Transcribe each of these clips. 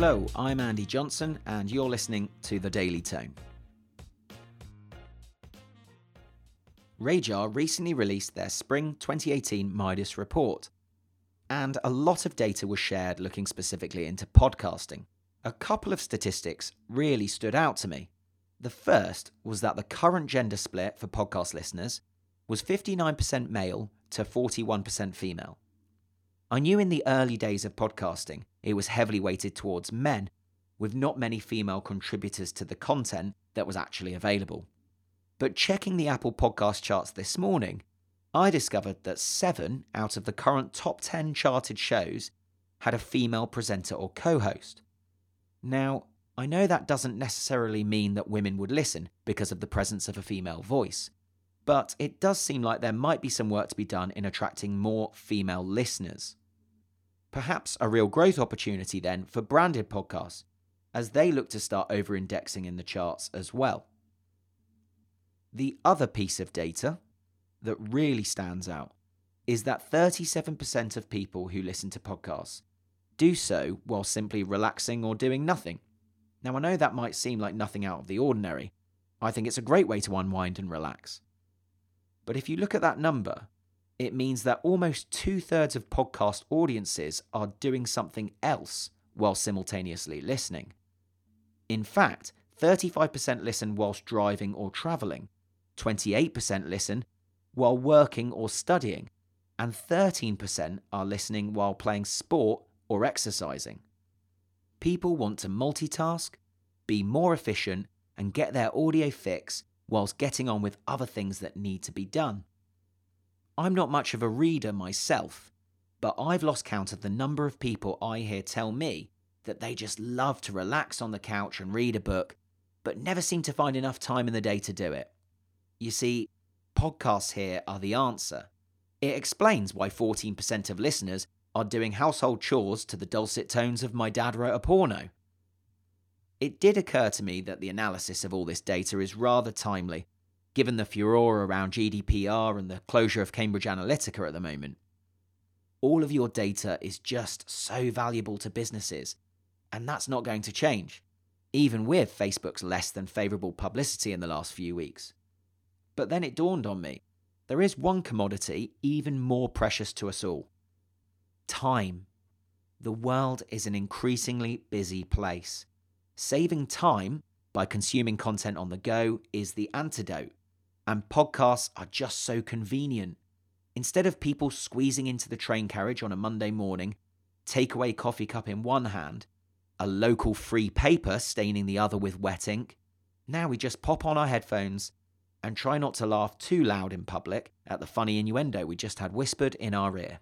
Hello, I'm Andy Johnson, and you're listening to The Daily Tone. RAJAR recently released their Spring 2018 Midas report, and a lot of data was shared looking specifically into podcasting. A couple of statistics really stood out to me. The first was that the current gender split for podcast listeners was 59% male to 41% female. I knew in the early days of podcasting it was heavily weighted towards men, with not many female contributors to the content that was actually available. But checking the Apple podcast charts this morning, I discovered that seven out of the current top 10 charted shows had a female presenter or co host. Now, I know that doesn't necessarily mean that women would listen because of the presence of a female voice, but it does seem like there might be some work to be done in attracting more female listeners. Perhaps a real growth opportunity then for branded podcasts, as they look to start over indexing in the charts as well. The other piece of data that really stands out is that 37% of people who listen to podcasts do so while simply relaxing or doing nothing. Now, I know that might seem like nothing out of the ordinary. I think it's a great way to unwind and relax. But if you look at that number, it means that almost two thirds of podcast audiences are doing something else while simultaneously listening. In fact, 35% listen whilst driving or travelling, 28% listen while working or studying, and 13% are listening while playing sport or exercising. People want to multitask, be more efficient, and get their audio fix whilst getting on with other things that need to be done. I'm not much of a reader myself, but I've lost count of the number of people I hear tell me that they just love to relax on the couch and read a book, but never seem to find enough time in the day to do it. You see, podcasts here are the answer. It explains why 14% of listeners are doing household chores to the dulcet tones of My Dad Wrote a Porno. It did occur to me that the analysis of all this data is rather timely, given the furore around GDPR and the closure of Cambridge Analytica at the moment. All of your data is just so valuable to businesses, and that's not going to change, even with Facebook's less than favourable publicity in the last few weeks. But then it dawned on me there is one commodity even more precious to us all time. The world is an increasingly busy place. Saving time by consuming content on the go is the antidote, and podcasts are just so convenient. Instead of people squeezing into the train carriage on a Monday morning, takeaway coffee cup in one hand, a local free paper staining the other with wet ink, now we just pop on our headphones and try not to laugh too loud in public at the funny innuendo we just had whispered in our ear.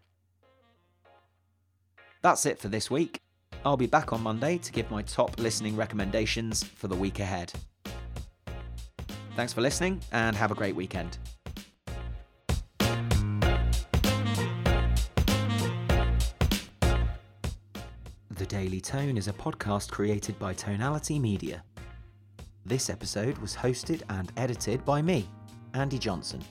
That's it for this week. I'll be back on Monday to give my top listening recommendations for the week ahead. Thanks for listening and have a great weekend. The Daily Tone is a podcast created by Tonality Media. This episode was hosted and edited by me, Andy Johnson.